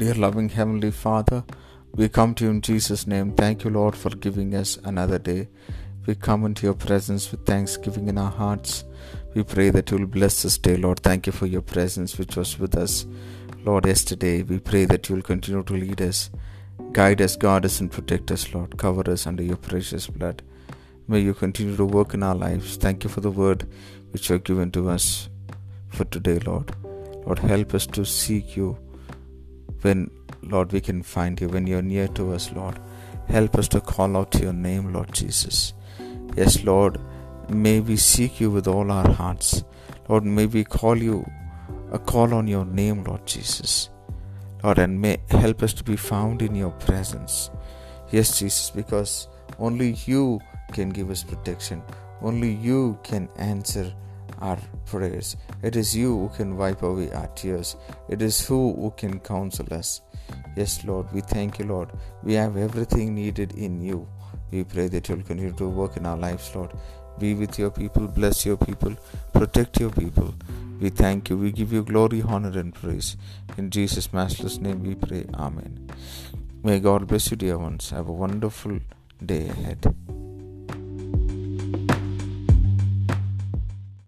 Dear loving Heavenly Father, we come to you in Jesus' name. Thank you, Lord, for giving us another day. We come into your presence with thanksgiving in our hearts. We pray that you will bless this day, Lord. Thank you for your presence which was with us, Lord, yesterday. We pray that you will continue to lead us, guide us, guard us, and protect us, Lord. Cover us under your precious blood. May you continue to work in our lives. Thank you for the word which you have given to us for today, Lord. Lord, help us to seek you when, Lord, we can find you, when you're near to us, Lord. Help us to call out to your name, Lord Jesus. Yes, Lord, may we seek you with all our hearts. Lord, may we call you a call on your name, Lord Jesus. Lord, and may help us to be found in your presence. Yes, Jesus, because only you can give us protection. Only you can answer our prayers. It is you who can wipe away our tears. It is who who can counsel us. Yes, Lord, we thank you, Lord. We have everything needed in you. We pray that you'll continue to work in our lives, Lord. Be with your people, bless your people, protect your people. We thank you. We give you glory, honor, and praise. In Jesus' matchless name we pray. Amen. May God bless you, dear ones. Have a wonderful day ahead.